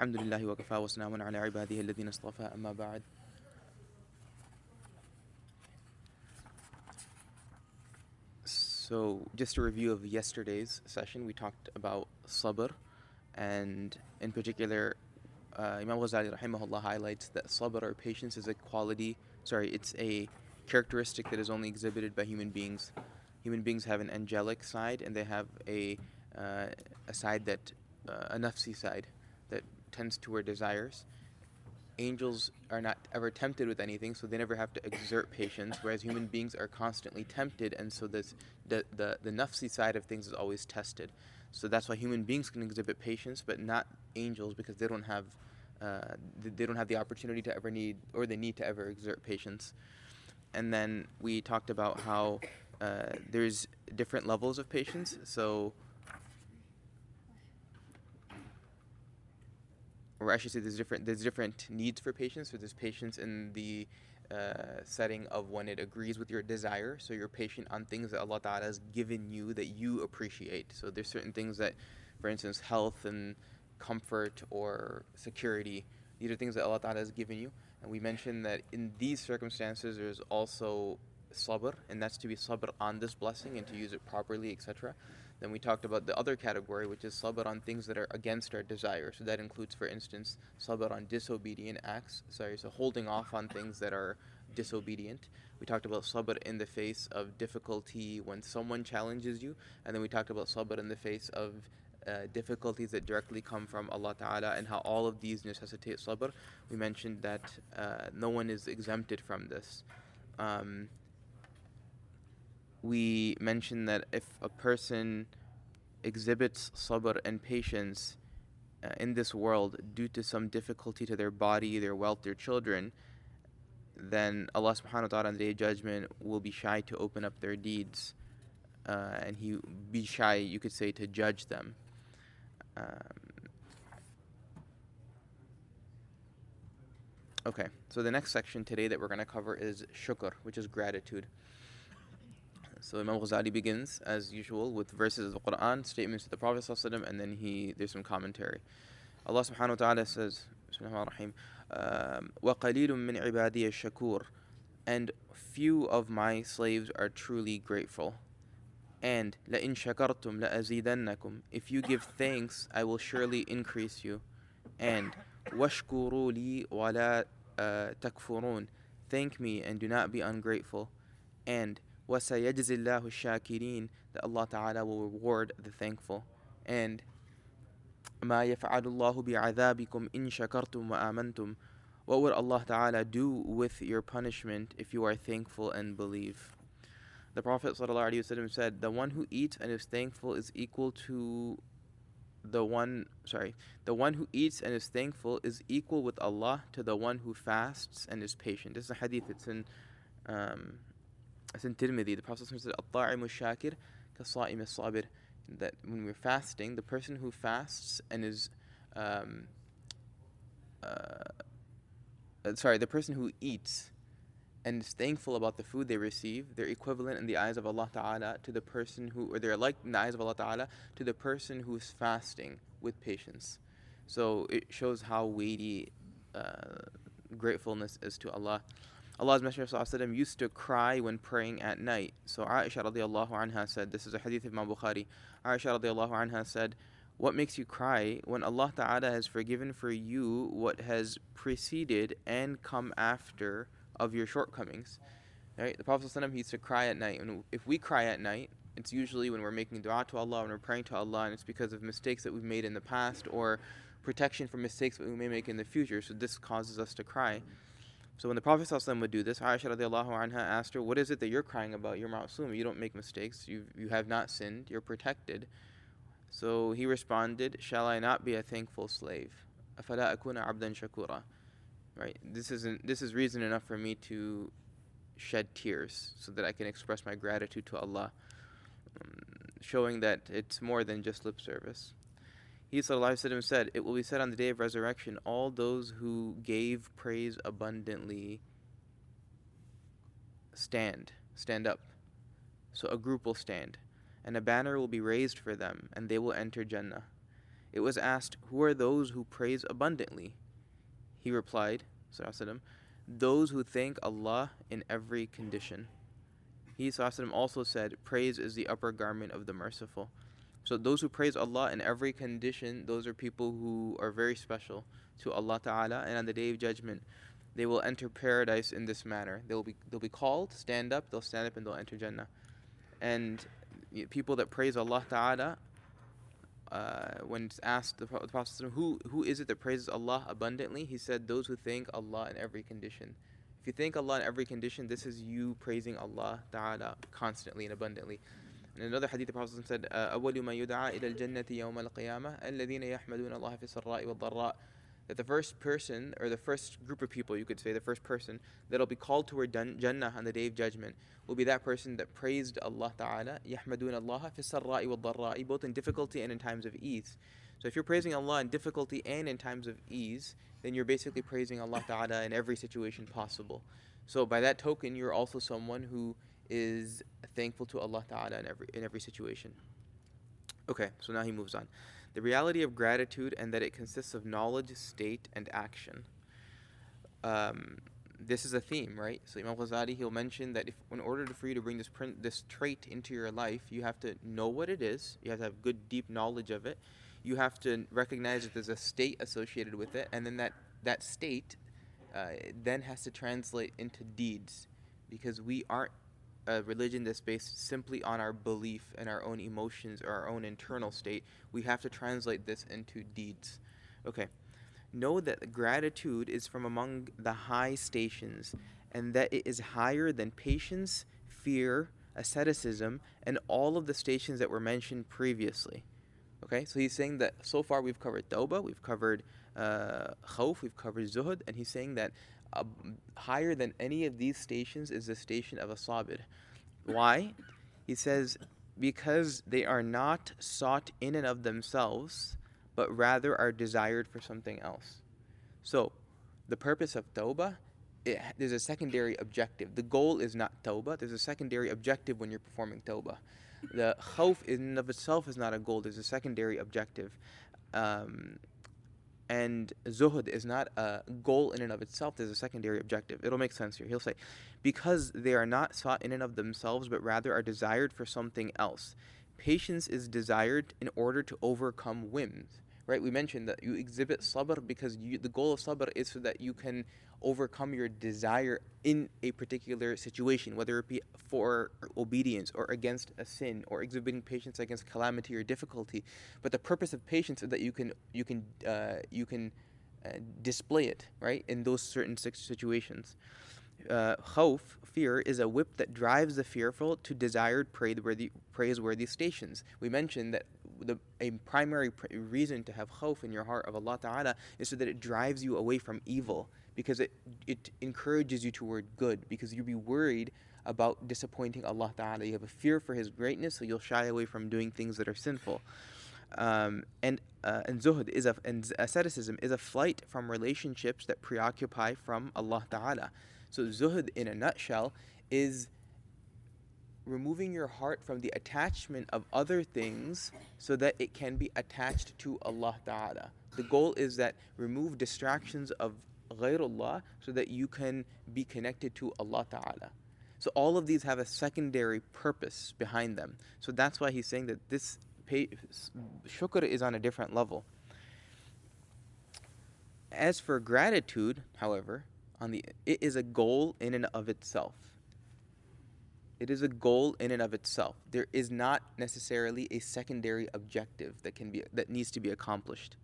الحمد لله وكفى وسلام على عباده الذين اصطفى أما بعد So, just a review of yesterday's session, we talked about sabr, and in particular, uh, Imam Ghazali rahimahullah highlights that sabr or patience is a quality, sorry, it's a characteristic that is only exhibited by human beings. Human beings have an angelic side, and they have a, uh, a side that, uh, a nafsi side, that tends toward desires angels are not ever tempted with anything, so they never have to exert patience, whereas human beings are constantly tempted, and so this, the, the, the nafsi side of things is always tested. So that's why human beings can exhibit patience, but not angels because they don't have uh, they don't have the opportunity to ever need or the need to ever exert patience. And then we talked about how uh, there's different levels of patience. So or I should say there's different there's different needs for patience. So there's patience in the uh, setting of when it agrees with your desire. So you're patient on things that Allah Ta'ala has given you that you appreciate. So there's certain things that, for instance, health and comfort or security, these are things that Allah Ta'ala has given you. And we mentioned that in these circumstances there's also sabr, and that's to be sabr on this blessing and to use it properly, etc. Then we talked about the other category, which is sabr on things that are against our desire. So that includes, for instance, sabr on disobedient acts. Sorry, so holding off on things that are disobedient. We talked about sabr in the face of difficulty when someone challenges you, and then we talked about sabr in the face of uh, difficulties that directly come from Allah Ta'ala and how all of these necessitate sabr. We mentioned that uh, no one is exempted from this. Um, we mentioned that if a person exhibits sabr and patience uh, in this world due to some difficulty to their body, their wealth, their children, then Allah subhanahu wa ta'ala on the day of judgment will be shy to open up their deeds. Uh, and he be shy, you could say, to judge them. Um, okay, so the next section today that we're going to cover is shukr, which is gratitude. So Imam Ghazali begins, as usual, with verses of the Quran, statements of the Prophet ﷺ, and then he there's some commentary. Allah subhanahu wa ta'ala says, Bismillahir um, وَقَلِيلٌ مِّنْ عِبَادِيَ الشَّكُورِ And few of my slaves are truly grateful. And لَإِن شَكَرْتُمْ لَأَزِيدَنَّكُمْ If you give thanks, I will surely increase you. And وَاشْكُرُوا لِي وَلَا uh, تَكْفُرُونَ Thank me and do not be ungrateful. And وَسَيَجْزِ اللَّهُ الشَّاكِرِينَ That Allah Ta'ala will reward the thankful. And مَا يَفْعَلُ اللَّهُ بِعَذَابِكُمْ إِن شَكَرْتُمْ وَآمَنْتُمْ What would Allah Ta'ala do with your punishment if you are thankful and believe? The Prophet ﷺ said, The one who eats and is thankful is equal to the one sorry the one who eats and is thankful is equal with Allah to the one who fasts and is patient. This is a hadith. It's in um, in Tirmidhi. The Prophet said, "Al-ta'imu shakir kasa'im sabir." That when we're fasting, the person who fasts and is um, uh, sorry, the person who eats and is thankful about the food they receive, they're equivalent in the eyes of Allah Ta'ala to the person who, or they're like in the eyes of Allah Ta'ala to the person who is fasting with patience. So it shows how weighty uh, gratefulness is to Allah. Allah's Messenger used to cry when praying at night. So Aisha radiallahu anha said, this is a hadith of Imam Bukhari. Aisha radiallahu anha said, what makes you cry when Allah Ta'ala has forgiven for you what has preceded and come after of your shortcomings? Right? The Prophet he used to cry at night. And if we cry at night, it's usually when we're making dua to Allah, when we're praying to Allah, and it's because of mistakes that we've made in the past or protection from mistakes that we may make in the future. So this causes us to cry. So when the Prophet ﷺ would do this, Aisha radiallahu anha asked her, What is it that you're crying about? You're ma'asum, you don't make mistakes, you, you have not sinned, you're protected. So he responded, Shall I not be a thankful slave? Afala akuna abdan shakura. Right? This isn't this is reason enough for me to shed tears so that I can express my gratitude to Allah. Um, showing that it's more than just lip service. He is said him said, It will be said on the day of resurrection, all those who gave praise abundantly stand, stand up. So a group will stand, and a banner will be raised for them, and they will enter Jannah. It was asked, Who are those who praise abundantly? He replied, Sallallahu those who thank Allah in every condition. He Sallallahu also said, Praise is the upper garment of the merciful. So those who praise Allah in every condition, those are people who are very special to Allah Ta'ala and on the day of judgment they will enter paradise in this manner. They'll be they'll be called, stand up, they'll stand up and they'll enter Jannah. And people that praise Allah Ta'ala uh, when asked the Prophet who who is it that praises Allah abundantly, he said those who thank Allah in every condition. If you thank Allah in every condition, this is you praising Allah Ta'ala constantly and abundantly. In another hadith, the Prophet said, أول ما يدعى إلى الجنة يوم القيامة الذين يحمدون الله في السراء والضراء that the first person, or the first group of people, you could say, the first person that'll be called toward Jannah on the day of judgment will be that person that praised Allah Ta'ala, يحمدون الله في السراء والضراء, both in difficulty and in times of ease. So if you're praising Allah in difficulty and in times of ease, then you're basically praising Allah Ta'ala in every situation possible. So by that token, you're also someone who is thankful to Allah Ta'ala in every, in every situation. Okay, so now he moves on. The reality of gratitude and that it consists of knowledge, state, and action. Um, this is a theme, right? So Imam Ghazali, he'll mention that if, in order for you to bring this print, this trait into your life, you have to know what it is. You have to have good, deep knowledge of it. You have to recognize that there's a state associated with it, and then that that state uh, then has to translate into deeds, because we aren't a religion that's based simply on our belief and our own emotions or our own internal state. We have to translate this into deeds. Okay. Know that gratitude is from among the high stations and that it is higher than patience, fear, asceticism, and all of the stations that were mentioned previously. Okay, so he's saying that so far we've covered tawbah, we've covered uh, khawf, we've covered zuhud, and he's saying that uh, higher than any of these stations is the station of a sabir. Why? He says, because they are not sought in and of themselves, but rather are desired for something else. So, the purpose of tawbah, it, there's a secondary objective. The goal is not tawbah, there's a secondary objective when you're performing tawbah. The khawf in and of itself is not a goal, there's a secondary objective. Um, and zuhud is not a goal in and of itself, there's a secondary objective. It'll make sense here. He'll say, because they are not sought in and of themselves, but rather are desired for something else. Patience is desired in order to overcome whims. Right? We mentioned that you exhibit sabr because you, the goal of sabr is so that you can overcome your desire in a particular situation, whether it be for obedience or against a sin or exhibiting patience against calamity or difficulty. But the purpose of patience is that you can you can uh, you can uh, display it right in those certain situations. Uh, khawf, fear, is a whip that drives the fearful to desired praiseworthy, praiseworthy stations. We mentioned that the, a primary pr- reason to have khawf in your heart of Allah Ta'ala is so that it drives you away from evil because it, it encourages you toward good because you'll be worried about disappointing Allah Ta'ala. You have a fear for His greatness, so you'll shy away from doing things that are sinful. Um, and uh, and zuhud is a and asceticism is a flight from relationships that preoccupy from Allah Ta'ala. So zuhud in a nutshell is removing your heart from the attachment of other things so that it can be attached to Allah Ta'ala. The goal is that remove distractions of ghairullah so that you can be connected to Allah Ta'ala. So all of these have a secondary purpose behind them. So that's why he's saying that this pay, shukr is on a different level. As for gratitude, however, on the it is a goal in and of itself. It is a goal in and of itself. There is not necessarily a secondary objective that can be that needs to be accomplished.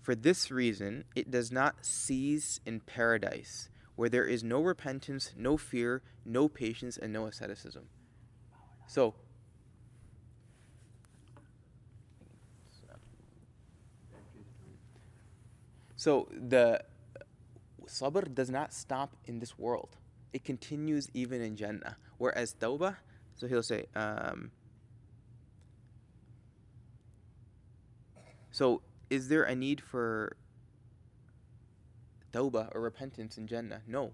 For this reason, it does not cease in paradise, where there is no repentance, no fear, no patience, and no asceticism. So, so the sabr does not stop in this world. It continues even in Jannah. Whereas tawbah, so he'll say, um, so is there a need for tawbah or repentance in Jannah? No.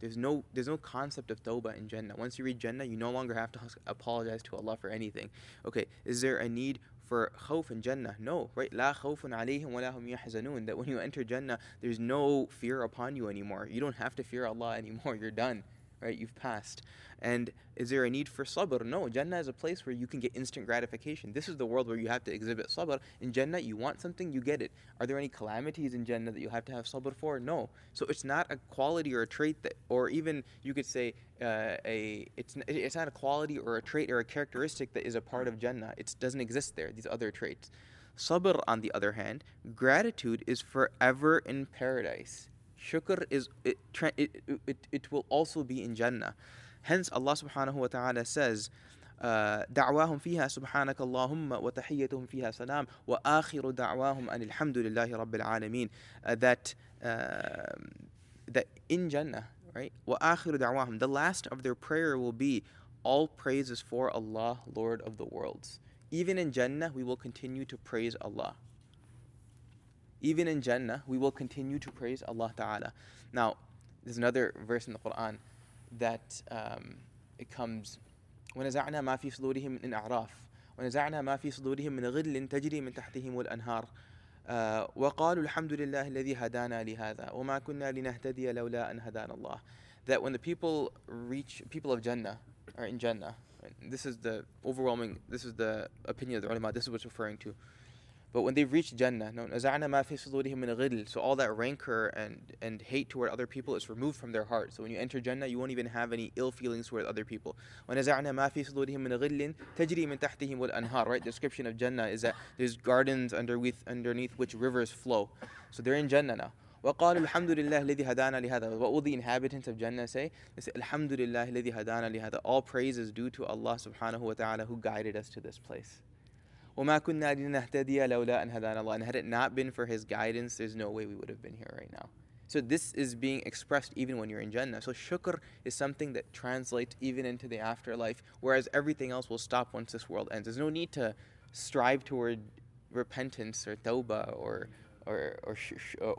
There's no there's no concept of tawbah in Jannah. Once you read Jannah, you no longer have to apologize to Allah for anything. Okay, is there a need for khawf in Jannah? No, right? La khawfun alayhim wa lahum yahzanun. That when you enter Jannah, there's no fear upon you anymore. You don't have to fear Allah anymore. You're done right? You've passed. And is there a need for sabr? No. Jannah is a place where you can get instant gratification. This is the world where you have to exhibit sabr. In Jannah, you want something, you get it. Are there any calamities in Jannah that you have to have sabr for? No. So it's not a quality or a trait that, or even you could say uh, a, it's it's not a quality or a trait or a characteristic that is a part of Jannah. It doesn't exist there. These other traits. Sabr, on the other hand, gratitude is forever in paradise Shukr is it, it, it, it will also be in Jannah. Hence Allah subhanahu wa ta'ala says دعواهم فيها سبحانك اللهم وتحيتهم فيها سلام وآخر دعواهم أن الحمد لله رب العالمين uh, that uh, that in Jannah right وآخر دعواهم the last of their prayer will be all praises for Allah Lord of the worlds even in Jannah we will continue to praise Allah even in Jannah, we will continue to praise Allah Ta'ala. Now, there's another verse in the Quran that um, it comes, وَنَزَعْنَا مَا فِي صُدُورِهِمْ مِنْ أَعْرَافٍ ونزعنا ما في صدورهم من غل تجري من تحتهم الأنهار uh, وقالوا الحمد لله الذي هدانا لهذا وما كنا لنهتدي لولا أن هدانا الله that when the people reach people of Jannah are in Jannah this is the overwhelming this is the opinion of the ulama this is what's referring to. but when they've reached Jannah, so all that rancor and, and hate toward other people is removed from their heart. So when you enter Jannah, you won't even have any ill feelings toward other people. Right? The description of Jannah is that there's gardens underneath, underneath which rivers flow. So they're in Jannah now. وقالوا الحمد لله الذي هدانا لهذا What will the inhabitants of Jannah say? They say الحمد لله الذي هدانا لهذا All praise is due to Allah subhanahu wa ta'ala who guided us to this place. وَمَا كُنَّا لِنَهْتَدِيَ لَوْلَا أَنْ هَدَانَ اللَّهِ And had it not been for His guidance, there's no way we would have been here right now. So this is being expressed even when you're in Jannah. So shukr is something that translates even into the afterlife, whereas everything else will stop once this world ends. There's no need to strive toward repentance or tawbah or or or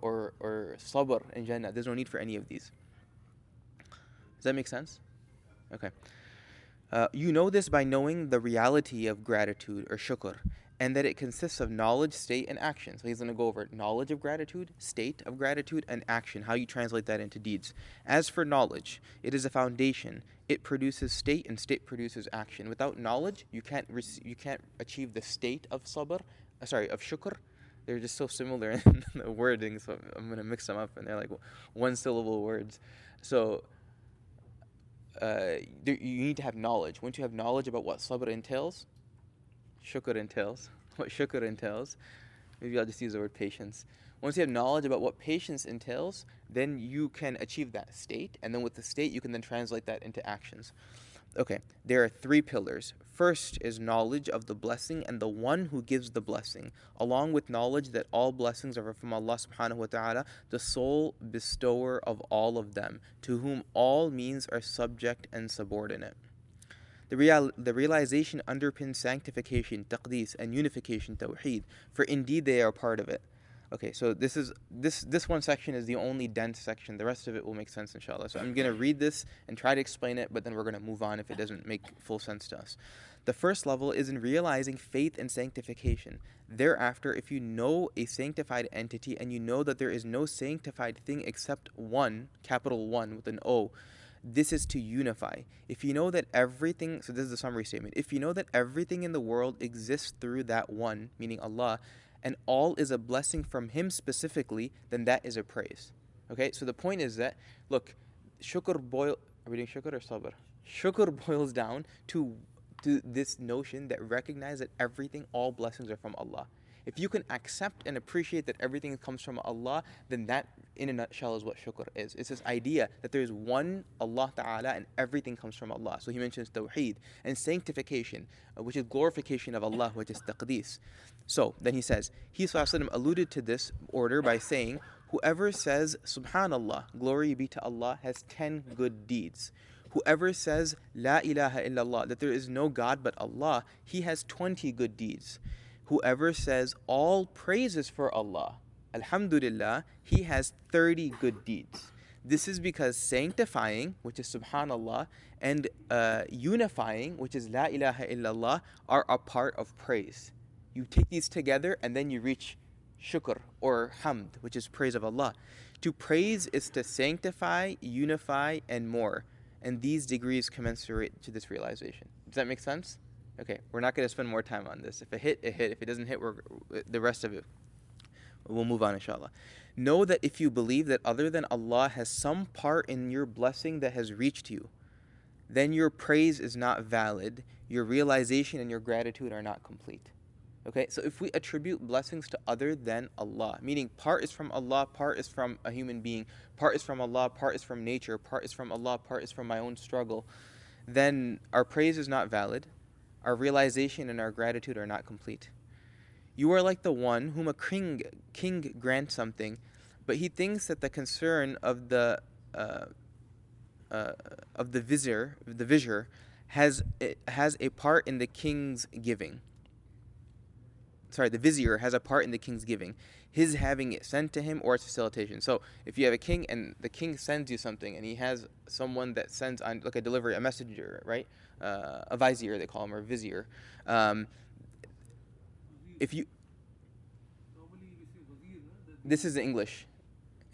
or, or sabr in Jannah. There's no need for any of these. Does that make sense? Okay. Uh, you know this by knowing the reality of gratitude or shukr, and that it consists of knowledge, state, and action. So he's going to go over knowledge of gratitude, state of gratitude, and action, how you translate that into deeds. As for knowledge, it is a foundation. It produces state, and state produces action. Without knowledge, you can't rec- you can't achieve the state of sabr, uh, sorry, of shukr. They're just so similar in the wording, so I'm going to mix them up, and they're like one syllable words. So uh, you need to have knowledge. Once you have knowledge about what sabr entails, shukr entails, what shukr entails, maybe I'll just use the word patience. Once you have knowledge about what patience entails, then you can achieve that state, and then with the state, you can then translate that into actions. Okay, there are three pillars. First is knowledge of the blessing and the one who gives the blessing, along with knowledge that all blessings are from Allah subhanahu wa ta'ala, the sole bestower of all of them, to whom all means are subject and subordinate. The, real, the realization underpins sanctification, taqdees, and unification, tawheed, for indeed they are part of it. Okay, so this is this this one section is the only dense section. The rest of it will make sense, inshallah. So I'm gonna read this and try to explain it, but then we're gonna move on if it doesn't make full sense to us. The first level is in realizing faith and sanctification. Thereafter, if you know a sanctified entity and you know that there is no sanctified thing except one, capital one with an O, this is to unify. If you know that everything, so this is the summary statement. If you know that everything in the world exists through that one, meaning Allah, and all is a blessing from Him specifically, then that is a praise. Okay, so the point is that, look, shukr boil, are we doing shukr or sabr? Shukr boils down to, to this notion that recognize that everything, all blessings are from Allah. If you can accept and appreciate that everything comes from Allah, then that, in a nutshell, is what shukr is. It's this idea that there is one Allah Ta'ala and everything comes from Allah. So he mentions tawheed and sanctification, uh, which is glorification of Allah, which is taqdees. So then he says, he alluded to this order by saying, Whoever says Subhanallah, glory be to Allah, has 10 good deeds. Whoever says La ilaha illallah, that there is no God but Allah, he has 20 good deeds. Whoever says all praises for Allah, Alhamdulillah, he has 30 good deeds. This is because sanctifying, which is subhanallah, and uh, unifying, which is la ilaha illallah, are a part of praise. You take these together and then you reach shukr or hamd, which is praise of Allah. To praise is to sanctify, unify, and more. And these degrees commensurate to this realization. Does that make sense? Okay, we're not going to spend more time on this. If it hit, it hit. If it doesn't hit, we're, the rest of it, we'll move on, inshallah. Know that if you believe that other than Allah has some part in your blessing that has reached you, then your praise is not valid, your realization and your gratitude are not complete. Okay, so if we attribute blessings to other than Allah, meaning part is from Allah, part is from a human being, part is from Allah, part is from nature, part is from Allah, part is from my own struggle, then our praise is not valid, our realization and our gratitude are not complete. You are like the one whom a king, king grants something, but he thinks that the concern of the uh, uh, of the vizier, the vizier, has has a part in the king's giving. Sorry, the vizier has a part in the king's giving, his having it sent to him or its facilitation. So, if you have a king and the king sends you something, and he has someone that sends on like a delivery, a messenger, right? Uh, a vizier they call him or vizier. Um, if you this is English,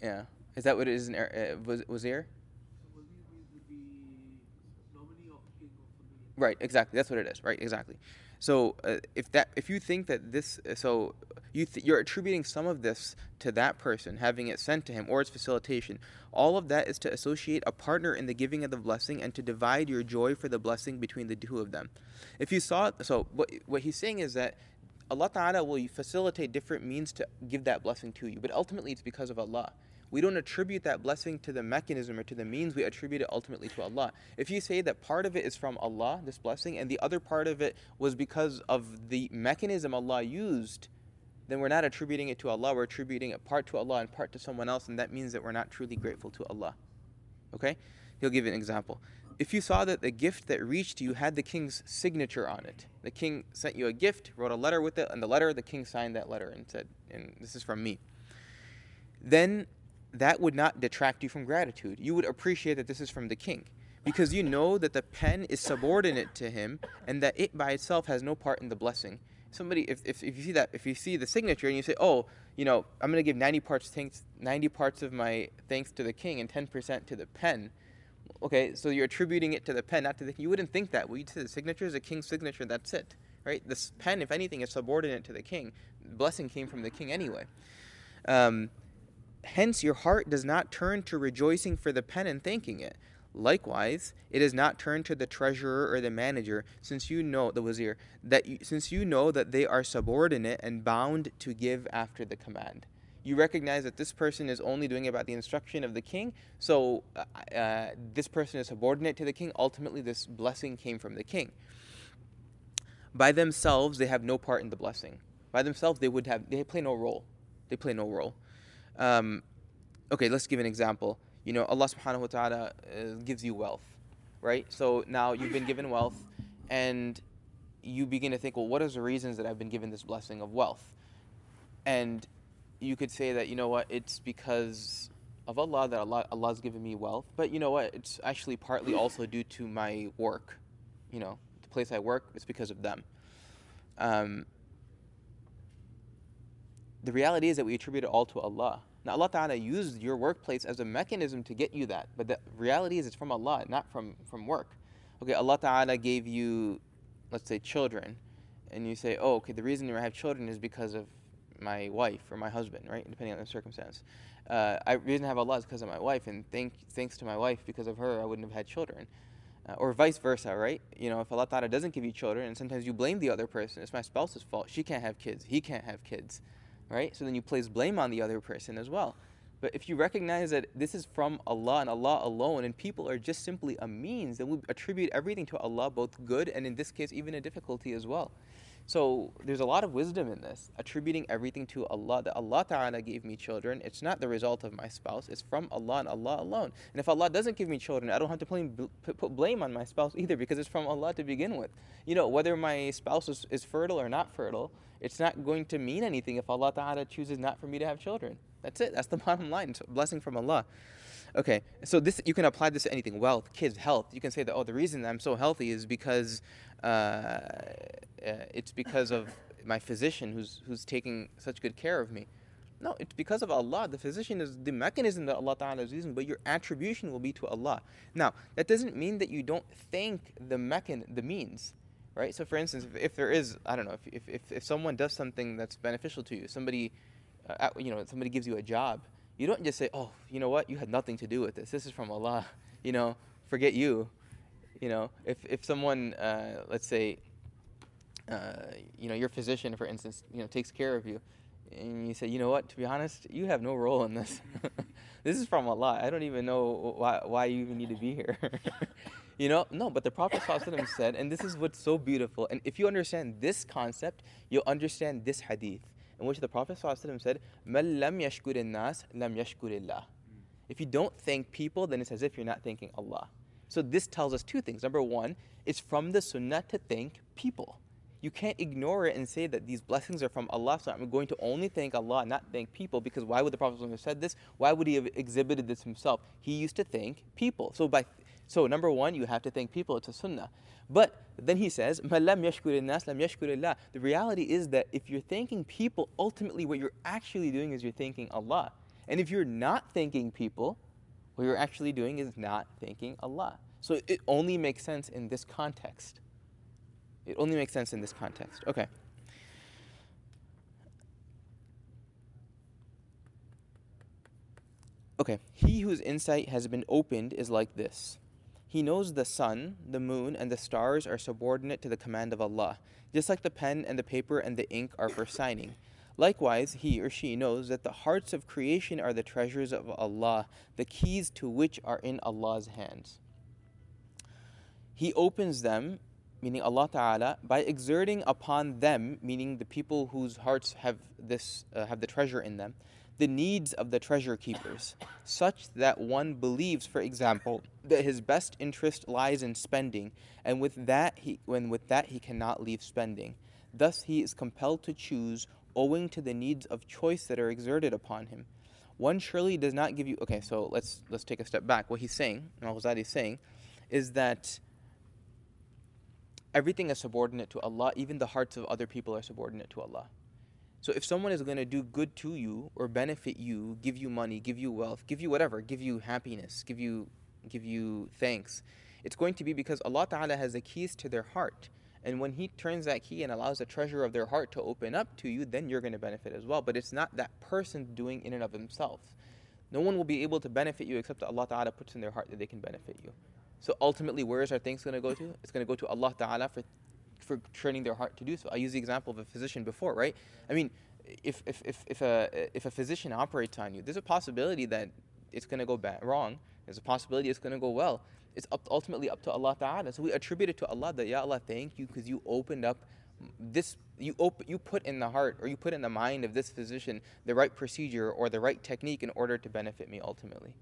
yeah. Is that what it is in uh, wazir? Right, exactly. That's what it is. Right, exactly. So uh, if that if you think that this so you th- you're attributing some of this to that person having it sent to him or its facilitation, all of that is to associate a partner in the giving of the blessing and to divide your joy for the blessing between the two of them. If you saw so what what he's saying is that Allah Ta'ala will facilitate different means to give that blessing to you, but ultimately it's because of Allah. We don't attribute that blessing to the mechanism or to the means, we attribute it ultimately to Allah. If you say that part of it is from Allah, this blessing, and the other part of it was because of the mechanism Allah used, then we're not attributing it to Allah, we're attributing it part to Allah and part to someone else, and that means that we're not truly grateful to Allah. Okay? He'll give you an example. If you saw that the gift that reached you had the king's signature on it, the king sent you a gift, wrote a letter with it, and the letter, the king signed that letter and said, and this is from me. Then that would not detract you from gratitude. You would appreciate that this is from the king because you know that the pen is subordinate to him and that it by itself has no part in the blessing. Somebody, if, if, if you see that, if you see the signature and you say, oh, you know, I'm going to give 90 parts thanks, 90 parts of my thanks to the king and 10% to the pen. Okay, so you're attributing it to the pen, not to the. You wouldn't think that. Well, you'd say the signature is a king's signature. That's it, right? This pen, if anything, is subordinate to the king. The blessing came from the king anyway. Um, Hence, your heart does not turn to rejoicing for the pen and thanking it. Likewise, it does not turned to the treasurer or the manager, since you know the wazir that you, since you know that they are subordinate and bound to give after the command. You recognize that this person is only doing about the instruction of the king, so uh, uh, this person is subordinate to the king. Ultimately, this blessing came from the king. By themselves, they have no part in the blessing. By themselves, they would have they play no role. They play no role. Um, okay, let's give an example. You know, Allah subhanahu wa ta'ala uh, gives you wealth, right? So now you've been given wealth and you begin to think, well, what are the reasons that I've been given this blessing of wealth? And you could say that, you know what, it's because of Allah that Allah Allah's given me wealth. But you know what, it's actually partly also due to my work. You know, the place I work, it's because of them. Um, the reality is that we attribute it all to Allah. Now, Allah Ta'ala used your workplace as a mechanism to get you that, but the reality is it's from Allah, not from, from work. Okay, Allah Ta'ala gave you, let's say, children, and you say, oh, okay, the reason I have children is because of my wife or my husband, right? Depending on the circumstance. Uh, I reason I have Allah is because of my wife, and thank, thanks to my wife, because of her, I wouldn't have had children. Uh, or vice versa, right? You know, if Allah Ta'ala doesn't give you children, and sometimes you blame the other person, it's my spouse's fault. She can't have kids. He can't have kids right? So then you place blame on the other person as well. But if you recognize that this is from Allah and Allah alone, and people are just simply a means, then we attribute everything to Allah, both good and in this case, even a difficulty as well. So there's a lot of wisdom in this, attributing everything to Allah. That Allah Ta'ala gave me children. It's not the result of my spouse, it's from Allah and Allah alone. And if Allah doesn't give me children, I don't have to put blame on my spouse either because it's from Allah to begin with. You know, whether my spouse is, is fertile or not fertile, it's not going to mean anything if Allah Ta'ala chooses not for me to have children. That's it. That's the bottom line. It's a blessing from Allah. Okay, so this you can apply this to anything: wealth, kids, health. You can say that oh, the reason I'm so healthy is because uh, uh, it's because of my physician who's who's taking such good care of me. No, it's because of Allah. The physician is the mechanism that Allah Ta'ala is using, but your attribution will be to Allah. Now, that doesn't mean that you don't thank the mechan the means. Right? So for instance, if, if there is, I don't know, if, if, if, someone does something that's beneficial to you, somebody uh, you know, somebody gives you a job, you don't just say, "Oh, you know what? You had nothing to do with this. This is from Allah." You know, forget you. You know, if if someone, uh, let's say, uh, you know, your physician, for instance, you know, takes care of you, and you say, "You know what? To be honest, you have no role in this. this is from Allah. I don't even know why why you even need to be here." you know, no. But the Prophet said, and this is what's so beautiful. And if you understand this concept, you'll understand this hadith in which the Prophet ﷺ said, "Man lam nas lam yashkurillah." If you don't thank people, then it's as if you're not thanking Allah. So this tells us two things. Number one, it's from the sunnah to thank people. You can't ignore it and say that these blessings are from Allah, so I'm going to only thank Allah, not thank people, because why would the Prophet have said this? Why would he have exhibited this himself? He used to thank people. So by so number one, you have to thank people. It's a sunnah. But then he says, "Malam nas, lam The reality is that if you're thanking people, ultimately what you're actually doing is you're thanking Allah. And if you're not thanking people, what you're actually doing is not thanking Allah. So it only makes sense in this context. It only makes sense in this context. Okay. Okay. He whose insight has been opened is like this. He knows the sun, the moon, and the stars are subordinate to the command of Allah, just like the pen and the paper and the ink are for signing. Likewise, he or she knows that the hearts of creation are the treasures of Allah, the keys to which are in Allah's hands. He opens them, meaning Allah Ta'ala, by exerting upon them, meaning the people whose hearts have this uh, have the treasure in them, the needs of the treasure keepers, such that one believes, for example, that his best interest lies in spending, and with that he when with that he cannot leave spending. Thus he is compelled to choose owing to the needs of choice that are exerted upon him. One surely does not give you okay, so let's let's take a step back. What he's saying, Al Ghazali is saying, is that everything is subordinate to Allah, even the hearts of other people are subordinate to Allah. So if someone is going to do good to you or benefit you, give you money, give you wealth, give you whatever, give you happiness, give you give you thanks, it's going to be because Allah Ta'ala has the keys to their heart. And when He turns that key and allows the treasure of their heart to open up to you, then you're going to benefit as well. But it's not that person doing in and of himself. No one will be able to benefit you except that Allah Ta'ala puts in their heart that they can benefit you. So ultimately, where is our thanks going to go to? It's going to go to Allah Ta'ala for for training their heart to do so. I use the example of a physician before, right? I mean, if, if, if, if, a, if a physician operates on you, there's a possibility that it's going to go bad, wrong. There's a possibility it's going to go well. It's up, ultimately up to Allah Ta'ala. So we attribute it to Allah that, Ya Allah, thank you because you opened up this, you, op- you put in the heart or you put in the mind of this physician the right procedure or the right technique in order to benefit me ultimately.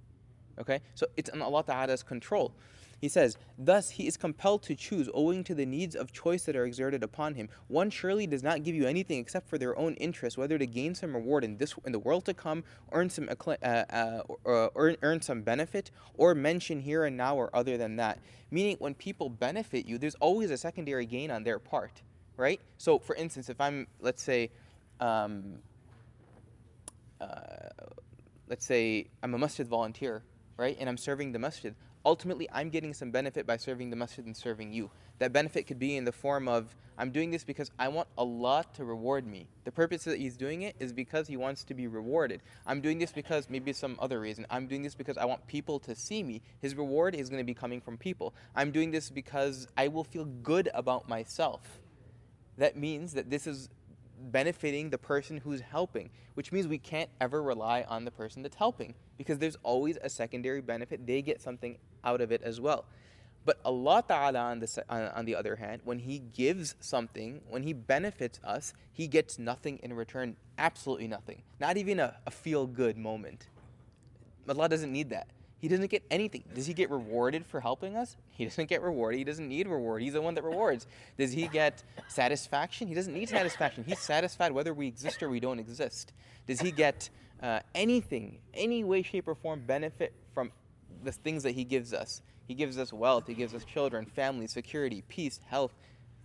Okay? So it's in Allah Ta'ala's control. He says, Thus he is compelled to choose owing to the needs of choice that are exerted upon him. One surely does not give you anything except for their own interest, whether to gain some reward in this in the world to come, earn some uh, uh, earn, earn some benefit, or mention here and now or other than that. Meaning, when people benefit you, there's always a secondary gain on their part, right? So, for instance, if I'm, let's say, um, uh, let's say I'm a masjid volunteer, right, and I'm serving the masjid ultimately I'm getting some benefit by serving the masjid and serving you. That benefit could be in the form of I'm doing this because I want Allah to reward me. The purpose that He's doing it is because He wants to be rewarded. I'm doing this because maybe some other reason. I'm doing this because I want people to see me. His reward is going to be coming from people. I'm doing this because I will feel good about myself. That means that this is benefiting the person who's helping, which means we can't ever rely on the person that's helping because there's always a secondary benefit. They get something out of it as well. But Allah Ta'ala, on the, on the other hand, when He gives something, when He benefits us, He gets nothing in return. Absolutely nothing. Not even a, a feel good moment. Allah doesn't need that. He doesn't get anything. Does he get rewarded for helping us? He doesn't get rewarded. He doesn't need reward. He's the one that rewards. Does he get satisfaction? He doesn't need satisfaction. He's satisfied whether we exist or we don't exist. Does he get uh, anything, any way, shape, or form benefit the things that He gives us. He gives us wealth, He gives us children, family, security, peace, health.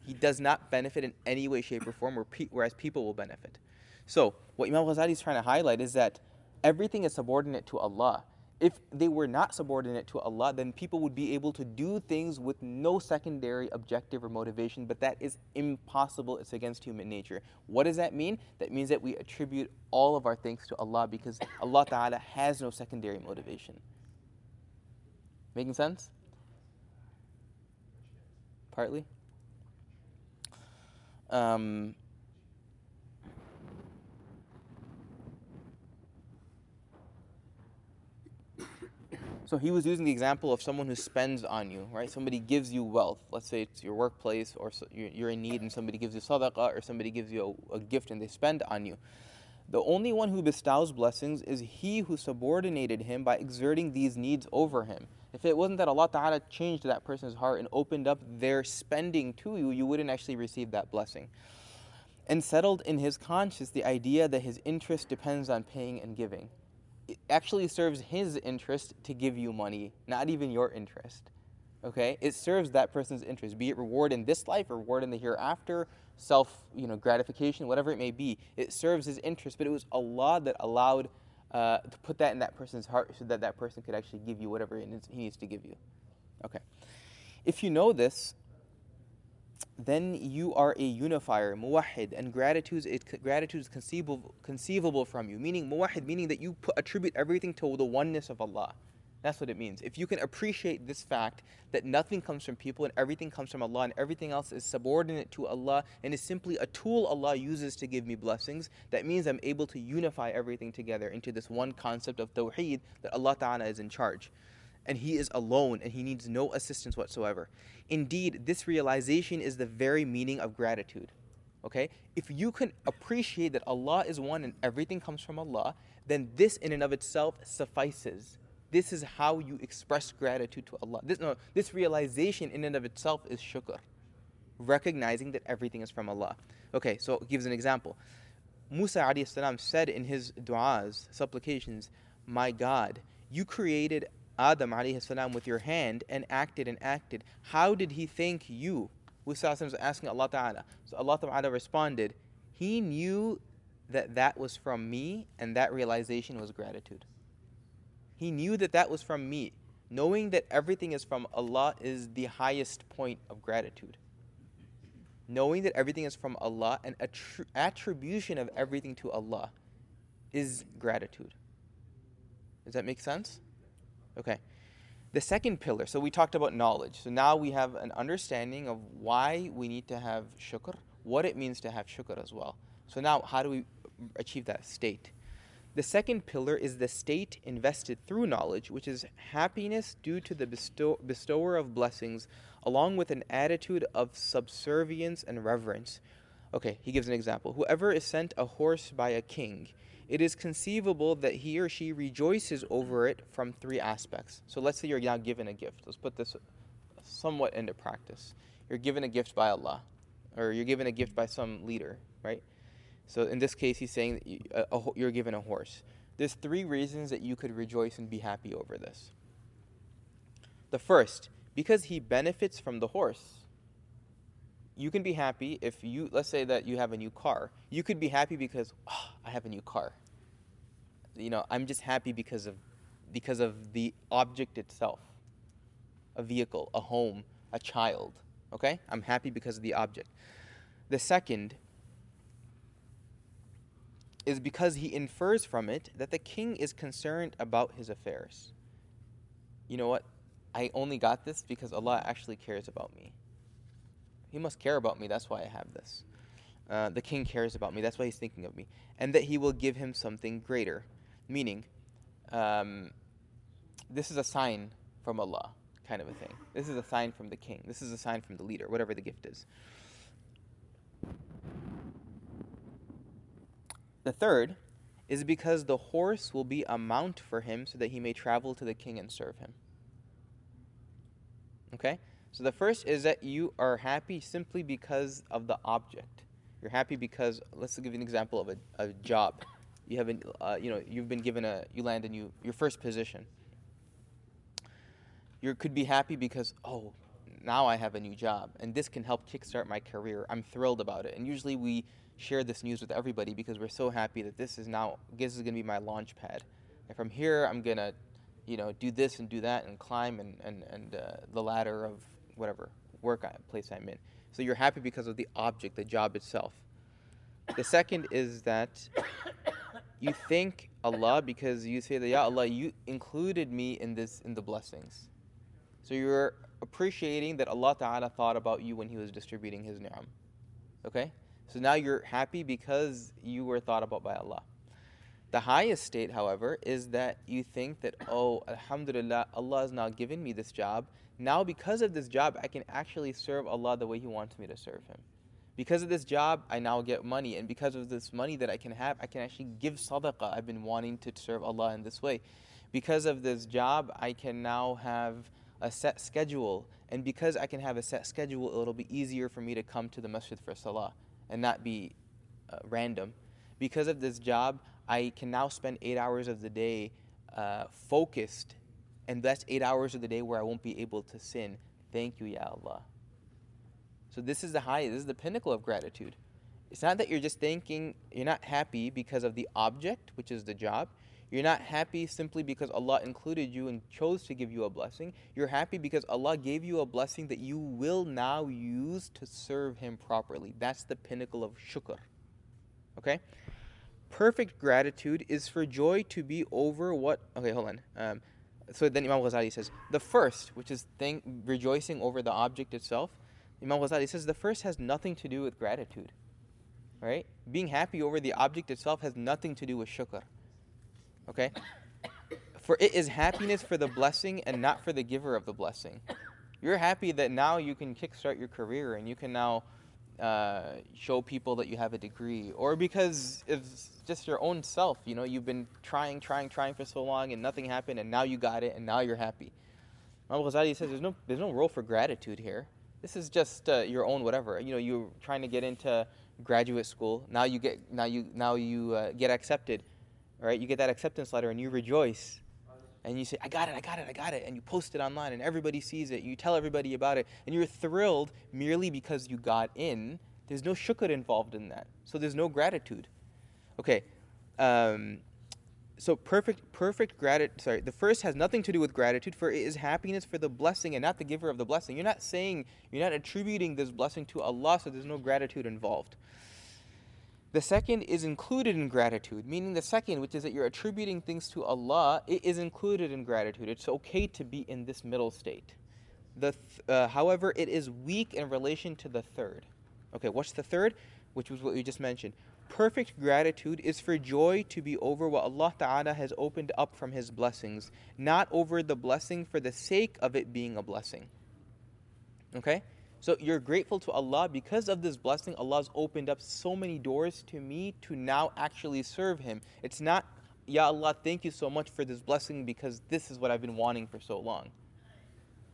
He does not benefit in any way, shape, or form, whereas people will benefit. So, what Imam Ghazali is trying to highlight is that everything is subordinate to Allah if they were not subordinate to Allah, then people would be able to do things with no secondary objective or motivation, but that is impossible. It's against human nature. What does that mean? That means that we attribute all of our thanks to Allah because Allah Ta'ala has no secondary motivation. Making sense? Partly? Um, So he was using the example of someone who spends on you, right? Somebody gives you wealth. Let's say it's your workplace or so you're in need and somebody gives you sadaqah or somebody gives you a, a gift and they spend on you. The only one who bestows blessings is he who subordinated him by exerting these needs over him. If it wasn't that Allah Ta'ala changed that person's heart and opened up their spending to you, you wouldn't actually receive that blessing. And settled in his conscience the idea that his interest depends on paying and giving it actually serves his interest to give you money, not even your interest. Okay? It serves that person's interest, be it reward in this life reward in the hereafter, self, you know, gratification, whatever it may be. It serves his interest, but it was Allah that allowed uh, to put that in that person's heart so that that person could actually give you whatever he needs to give you. Okay. If you know this, then you are a unifier, muwahid, and gratitude is, gratitude is conceivable, conceivable from you. Meaning, muwahid, meaning that you put, attribute everything to the oneness of Allah. That's what it means. If you can appreciate this fact that nothing comes from people and everything comes from Allah and everything else is subordinate to Allah and is simply a tool Allah uses to give me blessings, that means I'm able to unify everything together into this one concept of tawheed that Allah Ta'ala is in charge and he is alone and he needs no assistance whatsoever. Indeed, this realization is the very meaning of gratitude. Okay? If you can appreciate that Allah is one and everything comes from Allah, then this in and of itself suffices. This is how you express gratitude to Allah. This, no, this realization in and of itself is shukr. Recognizing that everything is from Allah. Okay, so it gives an example. Musa salam said in his du'as, supplications, My God, you created Adam salam with your hand and acted and acted, how did he thank you? Musa was asking Allah Ta'ala. So Allah Ta'ala responded, He knew that that was from me and that realization was gratitude. He knew that that was from me. Knowing that everything is from Allah is the highest point of gratitude. Knowing that everything is from Allah and attri- attribution of everything to Allah is gratitude. Does that make sense? Okay. The second pillar, so we talked about knowledge. So now we have an understanding of why we need to have shukr, what it means to have shukr as well. So now, how do we achieve that state? The second pillar is the state invested through knowledge, which is happiness due to the bestow- bestower of blessings, along with an attitude of subservience and reverence. Okay, he gives an example. Whoever is sent a horse by a king, it is conceivable that he or she rejoices over it from three aspects. So let's say you're now given a gift. Let's put this somewhat into practice. You're given a gift by Allah, or you're given a gift by some leader, right? So in this case, he's saying that you, a, a, you're given a horse. There's three reasons that you could rejoice and be happy over this. The first, because he benefits from the horse. You can be happy if you, let's say that you have a new car. You could be happy because, oh, I have a new car you know, I'm just happy because of because of the object itself. A vehicle, a home, a child. Okay? I'm happy because of the object. The second is because he infers from it that the king is concerned about his affairs. You know what? I only got this because Allah actually cares about me. He must care about me, that's why I have this. Uh, the king cares about me, that's why he's thinking of me. And that he will give him something greater. Meaning, um, this is a sign from Allah, kind of a thing. This is a sign from the king. This is a sign from the leader, whatever the gift is. The third is because the horse will be a mount for him so that he may travel to the king and serve him. Okay? So the first is that you are happy simply because of the object. You're happy because, let's give you an example of a, a job you have uh, you know you've been given a you land in you your first position You could be happy because, oh, now I have a new job and this can help kickstart my career. I'm thrilled about it. And usually we share this news with everybody because we're so happy that this is now, this is going to be my launch pad. And from here, I'm going to, you know, do this and do that and climb and, and, and uh, the ladder of whatever work I, place I'm in. So you're happy because of the object, the job itself. The second is that you thank Allah because you say that, Ya Allah, you included me in this in the blessings. So you're appreciating that Allah Ta'ala thought about you when He was distributing His ni'am. Okay? So now you're happy because you were thought about by Allah. The highest state, however, is that you think that, oh, Alhamdulillah, Allah has now given me this job. Now, because of this job, I can actually serve Allah the way He wants me to serve Him. Because of this job, I now get money. And because of this money that I can have, I can actually give sadaqah. I've been wanting to serve Allah in this way. Because of this job, I can now have a set schedule. And because I can have a set schedule, it'll be easier for me to come to the masjid for salah and not be uh, random. Because of this job, I can now spend eight hours of the day uh, focused, and that's eight hours of the day where I won't be able to sin. Thank you, Ya Allah. So this is the high, this is the pinnacle of gratitude. It's not that you're just thinking, you're not happy because of the object, which is the job. You're not happy simply because Allah included you and chose to give you a blessing. You're happy because Allah gave you a blessing that you will now use to serve Him properly. That's the pinnacle of shukr. Okay? Perfect gratitude is for joy to be over what. Okay, hold on. Um, so then Imam Ghazali says the first, which is thank, rejoicing over the object itself. Imam Ghazali says the first has nothing to do with gratitude. Right? Being happy over the object itself has nothing to do with shukr. Okay? For it is happiness for the blessing and not for the giver of the blessing. You're happy that now you can kickstart your career and you can now uh, show people that you have a degree, or because it's just your own self. You know, you've been trying, trying, trying for so long, and nothing happened, and now you got it, and now you're happy. Imam Ghazali says there's no there's no role for gratitude here. This is just uh, your own whatever. You know, you're trying to get into graduate school. Now you get now you now you uh, get accepted right? You get that acceptance letter and you rejoice. And you say, I got it, I got it, I got it. And you post it online and everybody sees it. You tell everybody about it. And you're thrilled merely because you got in. There's no shukr involved in that. So there's no gratitude. Okay. Um, so perfect perfect gratitude sorry the first has nothing to do with gratitude for it is happiness for the blessing and not the giver of the blessing you're not saying you're not attributing this blessing to allah so there's no gratitude involved the second is included in gratitude, meaning the second, which is that you're attributing things to Allah, it is included in gratitude. It's okay to be in this middle state. The th- uh, however, it is weak in relation to the third. Okay, what's the third? Which was what we just mentioned. Perfect gratitude is for joy to be over what Allah Ta'ala has opened up from His blessings, not over the blessing for the sake of it being a blessing. Okay? So you're grateful to Allah because of this blessing. Allah's opened up so many doors to me to now actually serve Him. It's not, Ya Allah, thank you so much for this blessing because this is what I've been wanting for so long.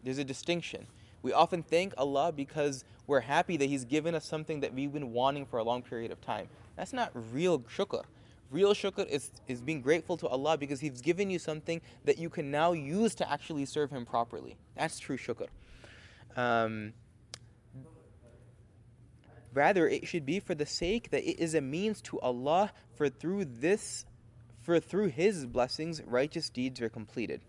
There's a distinction. We often thank Allah because we're happy that He's given us something that we've been wanting for a long period of time. That's not real shukr. Real shukr is, is being grateful to Allah because He's given you something that you can now use to actually serve Him properly. That's true shukr. Um, Rather, it should be for the sake that it is a means to Allah, for through this, for through His blessings, righteous deeds are completed.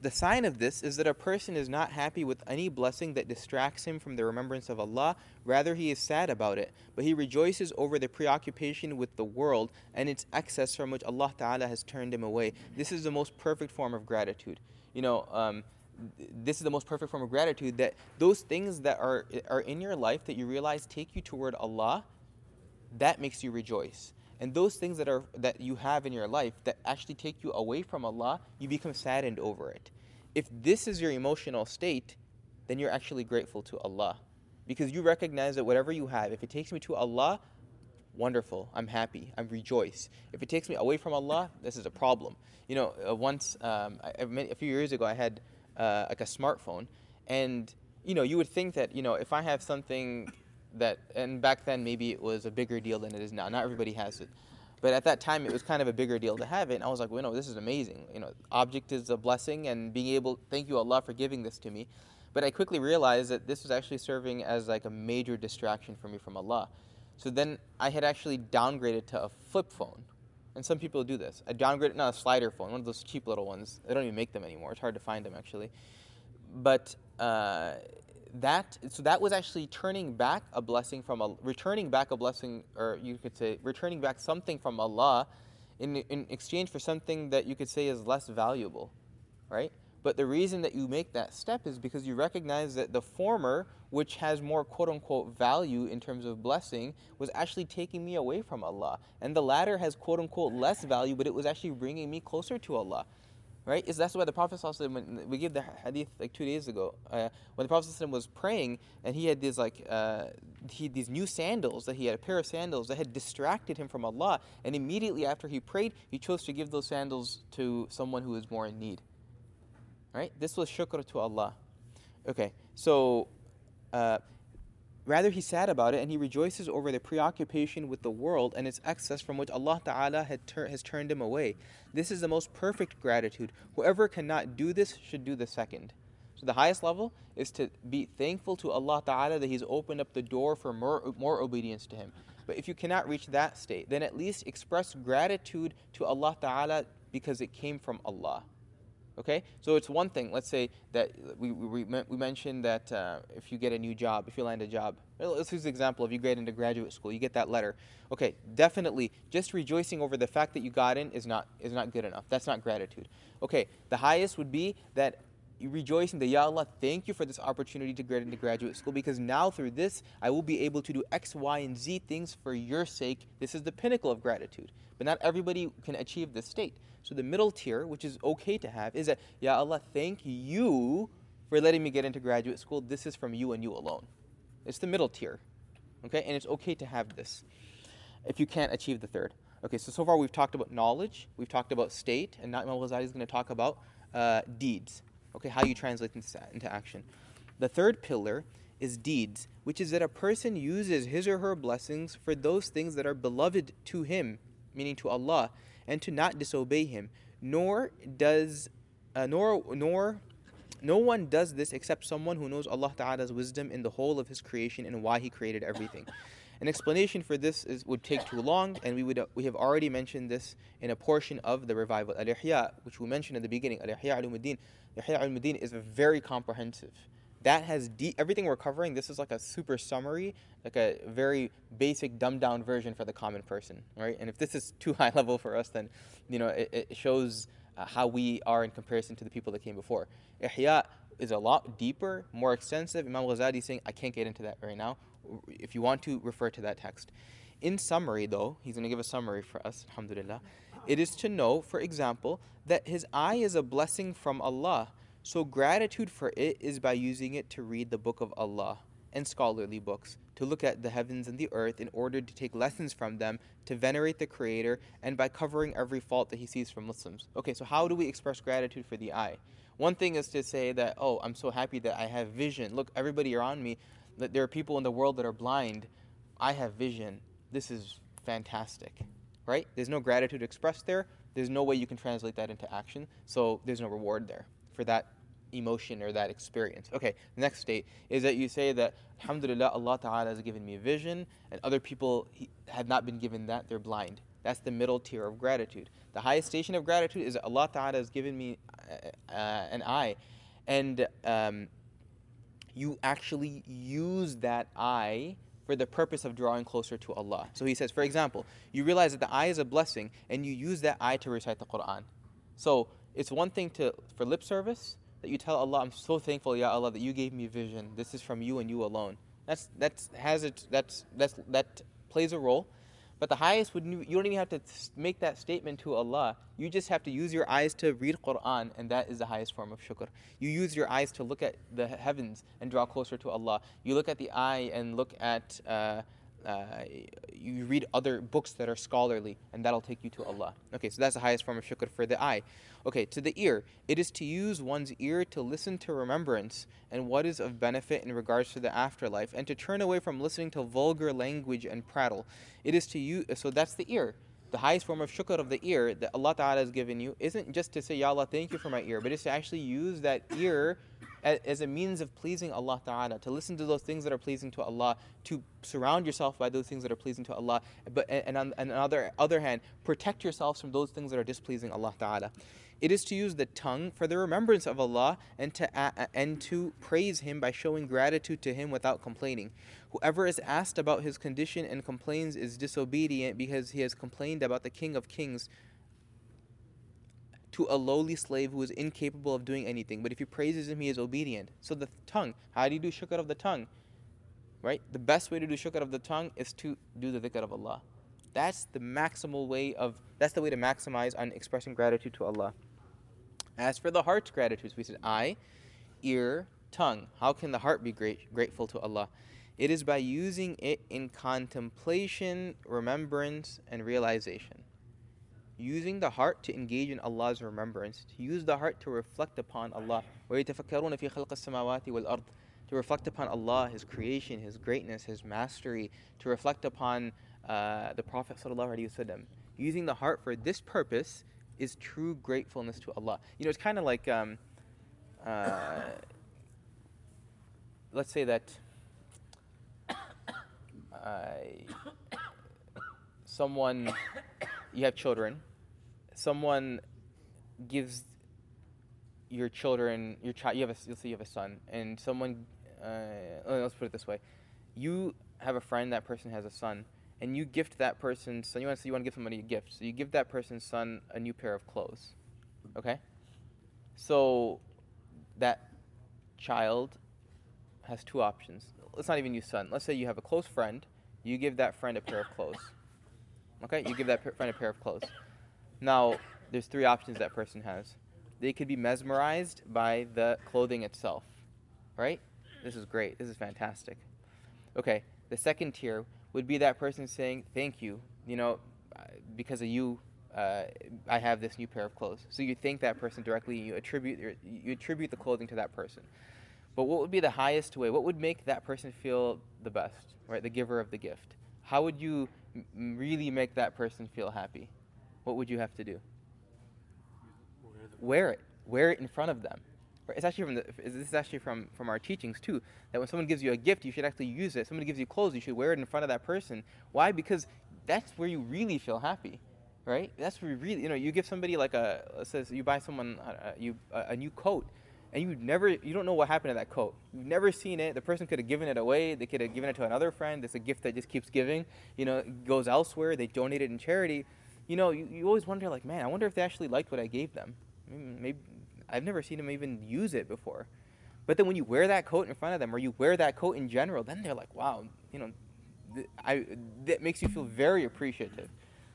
The sign of this is that a person is not happy with any blessing that distracts him from the remembrance of Allah. Rather, he is sad about it, but he rejoices over the preoccupation with the world and its excess from which Allah Ta'ala has turned him away. This is the most perfect form of gratitude. You know, um, this is the most perfect form of gratitude that those things that are are in your life that you realize take you toward Allah that makes you rejoice. And those things that are that you have in your life that actually take you away from Allah you become saddened over it. If this is your emotional state then you're actually grateful to Allah. Because you recognize that whatever you have if it takes me to Allah wonderful i'm happy i'm rejoice. If it takes me away from allah this is a problem. You know uh, once um, I, a few years ago i had uh, like a smartphone, and you know you would think that you know if I have something that and back then maybe it was a bigger deal than it is now. Not everybody has it. But at that time, it was kind of a bigger deal to have it. And I was like, well, no, this is amazing. You know, object is a blessing, and being able, thank you Allah for giving this to me. But I quickly realized that this was actually serving as like a major distraction for me from Allah. So then I had actually downgraded to a flip phone. And some people do this. I downgraded, not a slider phone, one of those cheap little ones. They don't even make them anymore. It's hard to find them actually. But uh, that so that was actually turning back a blessing from a returning back a blessing, or you could say returning back something from Allah, in in exchange for something that you could say is less valuable, right? But the reason that you make that step is because you recognize that the former, which has more quote unquote value in terms of blessing, was actually taking me away from Allah. And the latter has quote unquote less value, but it was actually bringing me closer to Allah right? Is that's why the Prophet when we gave the hadith like two days ago, uh, when the Prophet was praying and he had these like uh, he these new sandals that he had a pair of sandals that had distracted him from Allah, and immediately after he prayed, he chose to give those sandals to someone who was more in need. Right? This was shukr to Allah. Okay, so. Uh, Rather, he's sad about it and he rejoices over the preoccupation with the world and its excess from which Allah Ta'ala tur- has turned him away. This is the most perfect gratitude. Whoever cannot do this should do the second. So, the highest level is to be thankful to Allah Ta'ala that He's opened up the door for more, more obedience to Him. But if you cannot reach that state, then at least express gratitude to Allah Ta'ala because it came from Allah. Okay, so it's one thing. Let's say that we, we, we mentioned that uh, if you get a new job, if you land a job, let's use the example. If you get into graduate school, you get that letter. Okay, definitely, just rejoicing over the fact that you got in is not is not good enough. That's not gratitude. Okay, the highest would be that rejoicing that Ya Allah, thank you for this opportunity to get into graduate school because now through this I will be able to do X, Y, and Z things for your sake. This is the pinnacle of gratitude. But not everybody can achieve this state. So the middle tier, which is okay to have, is that, Ya Allah, thank you for letting me get into graduate school. This is from you and you alone. It's the middle tier. Okay? And it's okay to have this if you can't achieve the third. Okay, so so far we've talked about knowledge, we've talked about state, and now Imam Ghazali is going to talk about uh, deeds. Okay, how you translate into action. The third pillar is deeds, which is that a person uses his or her blessings for those things that are beloved to him, meaning to Allah, and to not disobey him nor does uh, nor nor no one does this except someone who knows Allah Ta'ala's wisdom in the whole of his creation and why he created everything. An explanation for this is, would take too long, and we would uh, we have already mentioned this in a portion of the revival al-Ihya, which we mentioned in the beginning. Al-Ihya Ulumuddin, Ihya Ulumuddin is very comprehensive that has de- everything we're covering. This is like a super summary, like a very basic, dumbed down version for the common person, right? And if this is too high level for us, then you know it, it shows uh, how we are in comparison to the people that came before. Ihya is a lot deeper, more extensive. Imam Ghazali is saying I can't get into that right now. If you want to refer to that text. In summary, though, he's going to give a summary for us. Alhamdulillah. It is to know, for example, that his eye is a blessing from Allah so, gratitude for it is by using it to read the book of Allah and scholarly books, to look at the heavens and the earth in order to take lessons from them, to venerate the Creator, and by covering every fault that He sees from Muslims. Okay, so how do we express gratitude for the eye? One thing is to say that, oh, I'm so happy that I have vision. Look, everybody around me, that there are people in the world that are blind. I have vision. This is fantastic, right? There's no gratitude expressed there. There's no way you can translate that into action, so there's no reward there for that emotion or that experience. Okay, next state is that you say that Alhamdulillah, Allah Ta'ala has given me a vision, and other people have not been given that, they're blind. That's the middle tier of gratitude. The highest station of gratitude is Allah Ta'ala has given me uh, uh, an eye, and um, you actually use that eye for the purpose of drawing closer to Allah. So he says, for example, you realize that the eye is a blessing, and you use that eye to recite the Quran. So it's one thing to for lip service that you tell Allah, I'm so thankful, Ya Allah, that you gave me vision. This is from you and you alone. That's that's has it. That's that's that plays a role. But the highest would you don't even have to make that statement to Allah. You just have to use your eyes to read Quran, and that is the highest form of shukr. You use your eyes to look at the heavens and draw closer to Allah. You look at the eye and look at. Uh, uh, you read other books that are scholarly, and that'll take you to Allah. Okay, so that's the highest form of shukr for the eye. Okay, to the ear, it is to use one's ear to listen to remembrance and what is of benefit in regards to the afterlife, and to turn away from listening to vulgar language and prattle. It is to you. so that's the ear. the highest form of shukr of the ear that Allah Ta'ala has given you isn't just to say, Ya Allah, thank you for my ear, but it's to actually use that ear as, a means of pleasing Allah Ta'ala, to listen to those things that are pleasing to Allah, to surround yourself by those things that are pleasing to Allah, but and on, and on the other, other hand, protect yourselves from those things that are displeasing Allah Ta'ala. It is to use the tongue for the remembrance of Allah and to uh, and to praise Him by showing gratitude to Him without complaining. Whoever is asked about his condition and complains is disobedient because he has complained about the King of Kings to a lowly slave who is incapable of doing anything. But if he praises him, he is obedient. So the tongue, how do you do shukr of the tongue? Right? The best way to do shukr of the tongue is to do the dhikr of Allah. That's the maximal way of that's the way to maximize on expressing gratitude to Allah. As for the heart's gratitude, we said eye, ear, tongue. How can the heart be great, grateful to Allah? It is by using it in contemplation, remembrance, and realization. Using the heart to engage in Allah's remembrance, to use the heart to reflect upon Allah. To reflect upon Allah, His creation, His greatness, His mastery, to reflect upon uh, the Prophet. Wasallam. Using the heart for this purpose is true gratefulness to Allah. You know, it's kind of like, um, uh, let's say that uh, someone, you have children, someone gives your children, your child, you have a, let's say you have a son, and someone, uh, let's put it this way, you have a friend, that person has a son, and you gift that person's son, you want to, say you want to give somebody a gift, so you give that person's son a new pair of clothes, okay? So that child has two options. Let's not even use son. Let's say you have a close friend you give that friend a pair of clothes. Okay? You give that friend a pair of clothes. Now, there's three options that person has. They could be mesmerized by the clothing itself. Right? This is great. This is fantastic. Okay, the second tier would be that person saying, Thank you. You know, because of you, uh, I have this new pair of clothes. So you thank that person directly. You attribute you attribute the clothing to that person. But what would be the highest way? What would make that person feel the best, right? The giver of the gift. How would you really make that person feel happy? What would you have to do? Wear it. Wear it in front of them. It's actually from the, this is actually from, from our teachings too. That when someone gives you a gift, you should actually use it. Somebody gives you clothes, you should wear it in front of that person. Why? Because that's where you really feel happy, right? That's where you really, you know, you give somebody like a, says you buy someone uh, you a, a new coat and you never you don't know what happened to that coat you've never seen it the person could have given it away they could have given it to another friend it's a gift that just keeps giving you know goes elsewhere they donate it in charity you know you, you always wonder like man i wonder if they actually liked what i gave them. Maybe i've never seen them even use it before. But then when you wear that coat in front of them or you wear that coat in general then they're like wow you know th- I, that makes you feel very appreciative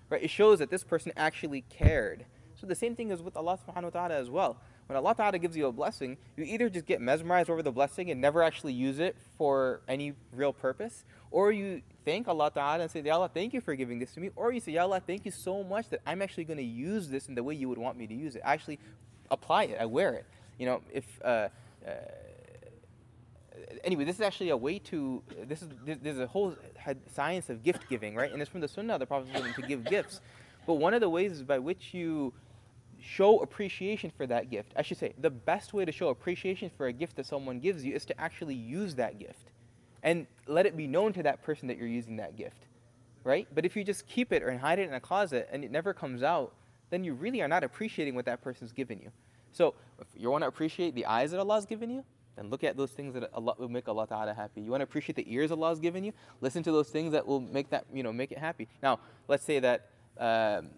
right? It shows that this person actually cared. So the same thing is with allah subhanahu wa ta'ala as well. When Allah Ta'ala gives you a blessing, you either just get mesmerized over the blessing and never actually use it for any real purpose, or you thank Allah Ta'ala and say, Ya Allah, thank you for giving this to me, or you say, Ya Allah, thank you so much that I'm actually going to use this in the way you would want me to use it. I actually apply it, I wear it. You know, if. Uh, uh, anyway, this is actually a way to. This is there's a whole science of gift giving, right? And it's from the Sunnah the Prophet to give gifts. But one of the ways is by which you show appreciation for that gift. I should say, the best way to show appreciation for a gift that someone gives you is to actually use that gift and let it be known to that person that you're using that gift, right? But if you just keep it or hide it in a closet and it never comes out, then you really are not appreciating what that person's given you. So if you want to appreciate the eyes that Allah's given you, then look at those things that Allah will make Allah Ta'ala happy. You want to appreciate the ears Allah's given you, listen to those things that will make that, you know, make it happy. Now, let's say that um,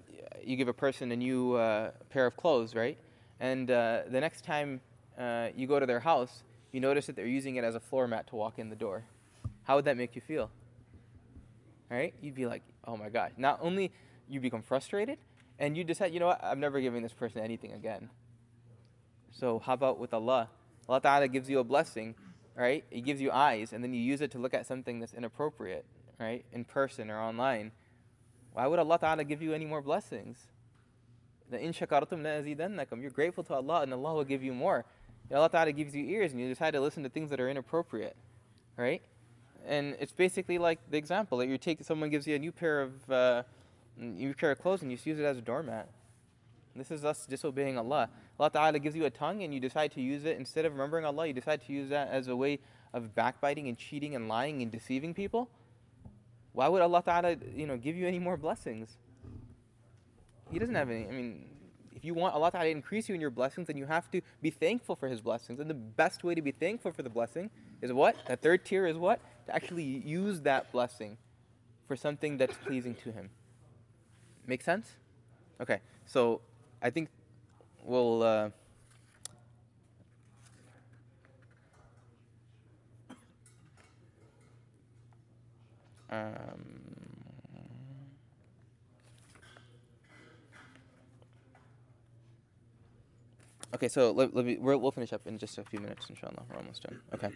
you give a person a new uh, pair of clothes, right? And uh, the next time uh, you go to their house, you notice that they're using it as a floor mat to walk in the door. How would that make you feel? Right? You'd be like, oh my God. Not only you become frustrated, and you decide, you know what, I'm never giving this person anything again. So how about with Allah? Allah Ta'ala gives you a blessing, right? He gives you eyes, and then you use it to look at something that's inappropriate, right? In person or online. Why would Allah Ta'ala give you any more blessings? In shakartum la You're grateful to Allah and Allah will give you more. Allah Ta'ala gives you ears and you decide to listen to things that are inappropriate. Right? And it's basically like the example that you take someone gives you a new pair of uh, You carry clothes and you just use it as a doormat. This is us disobeying Allah. Allah Ta'ala gives you a tongue and you decide to use it instead of remembering Allah, you decide to use that as a way of backbiting and cheating and lying and deceiving people. Why would Allah Ta'ala, you know, give you any more blessings? He doesn't have any. I mean, if you want Allah Ta'ala to increase you in your blessings, then you have to be thankful for His blessings. And the best way to be thankful for the blessing is what? The third tier is what? To actually use that blessing for something that's pleasing to Him. Make sense? Okay, so I think we'll. Uh, um, okay, so let, let me, we'll finish up in just a few minutes, inshallah. We're almost done. Okay.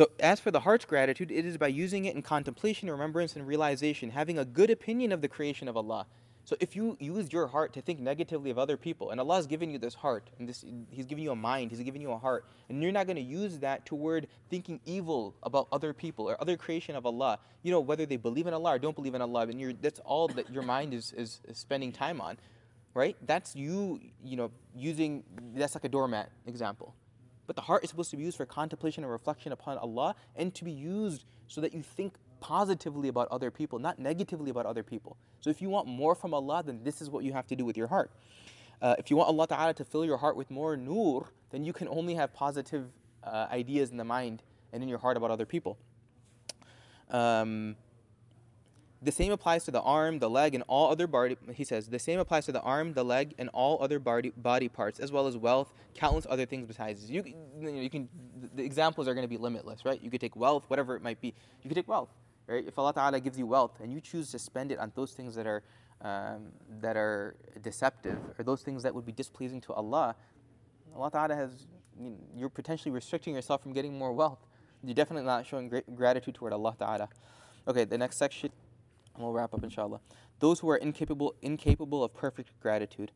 So, as for the heart's gratitude, it is by using it in contemplation, remembrance, and realization, having a good opinion of the creation of Allah. So, if you use your heart to think negatively of other people, and Allah has given you this heart, and this, He's given you a mind, He's given you a heart, and you're not going to use that toward thinking evil about other people or other creation of Allah, you know, whether they believe in Allah or don't believe in Allah, and that's all that your mind is, is, is spending time on, right? That's you, you know, using, that's like a doormat example. But the heart is supposed to be used for contemplation and reflection upon Allah and to be used so that you think positively about other people, not negatively about other people. So if you want more from Allah, then this is what you have to do with your heart. Uh, if you want Allah Ta'ala to fill your heart with more nur, then you can only have positive uh, ideas in the mind and in your heart about other people. Um, the same applies to the arm, the leg, and all other body. He says the same applies to the arm, the leg, and all other body, body parts, as well as wealth, countless other things besides. You, you can. The examples are going to be limitless, right? You could take wealth, whatever it might be. You could take wealth, right? If Allah Taala gives you wealth and you choose to spend it on those things that are um, that are deceptive or those things that would be displeasing to Allah, Allah Taala has. You're potentially restricting yourself from getting more wealth. You're definitely not showing gratitude toward Allah Taala. Okay, the next section. And we'll wrap up inshallah. Those who are incapable incapable of perfect gratitude.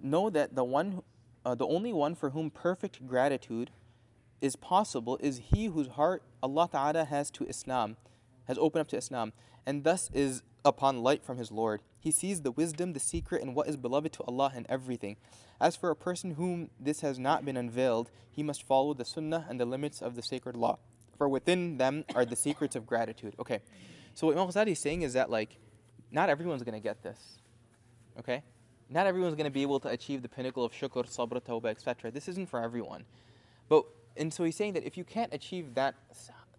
Know that the one uh, the only one for whom perfect gratitude is possible is he whose heart Allah Ta'ala has to Islam, has opened up to Islam, and thus is upon light from his Lord. He sees the wisdom, the secret, and what is beloved to Allah in everything. As for a person whom this has not been unveiled, he must follow the sunnah and the limits of the sacred law for within them are the secrets of gratitude. Okay, so what Imam Ghazali is saying is that like, not everyone's to get this. Okay, not everyone's to be able to achieve the pinnacle of shukr, sabr, tawbah, etc. This isn't for everyone. But and so he's saying that if you can't achieve that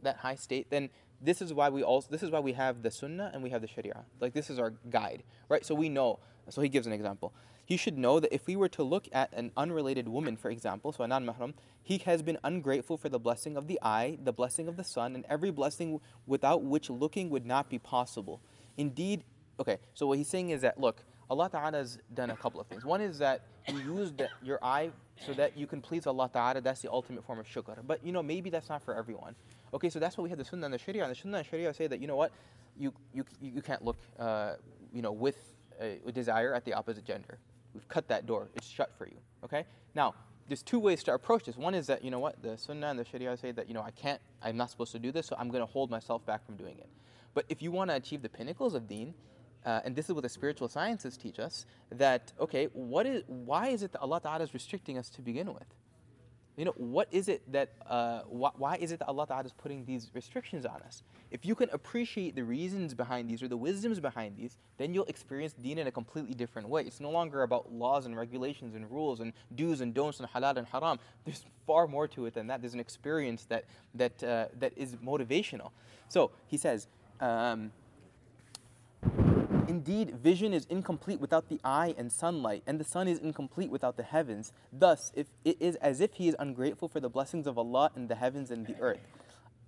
that high state, then this is why we also this is why we have the sunnah and we have the sharia. Like this is our guide, right? So we know. So he gives an example he should know that if we were to look at an unrelated woman, for example, so a non mahram, he has been ungrateful for the blessing of the eye, the blessing of the sun, and every blessing without which looking would not be possible. Indeed, okay, so what he's saying is that, look, Allah Ta'ala has done a couple of things. One is that He used your eye so that you can please Allah Ta'ala. That's the ultimate form of shukr. But, you know, maybe that's not for everyone. Okay, so that's what we have the Sunnah and the Sharia. And the Sunnah and Sharia say that, you know what, you, you, you can't look, uh, you know, with a desire at the opposite gender. We've cut that door. It's shut for you. Okay? Now, there's two ways to approach this. One is that, you know what, the Sunnah and the Sharia say that, you know, I can't, I'm not supposed to do this, so I'm going to hold myself back from doing it. But if you want to achieve the pinnacles of deen, uh, and this is what the spiritual sciences teach us, that, okay, what is, why is it that Allah Ta'ala is restricting us to begin with? You know, what is it that, uh, wh- why is it that Allah Ta'ala is putting these restrictions on us? If you can appreciate the reasons behind these or the wisdoms behind these, then you'll experience deen in a completely different way. It's no longer about laws and regulations and rules and do's and don'ts and halal and haram. There's far more to it than that. There's an experience that, that, uh, that is motivational. So he says, um, Indeed, vision is incomplete without the eye and sunlight, and the sun is incomplete without the heavens. Thus, if it is as if he is ungrateful for the blessings of Allah in the heavens and the earth.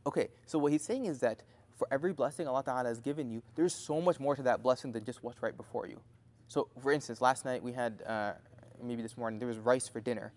Okay, so what he's saying is that for every blessing Allah Ta'ala has given you, there's so much more to that blessing than just what's right before you. So, for instance, last night we had, uh, maybe this morning, there was rice for dinner.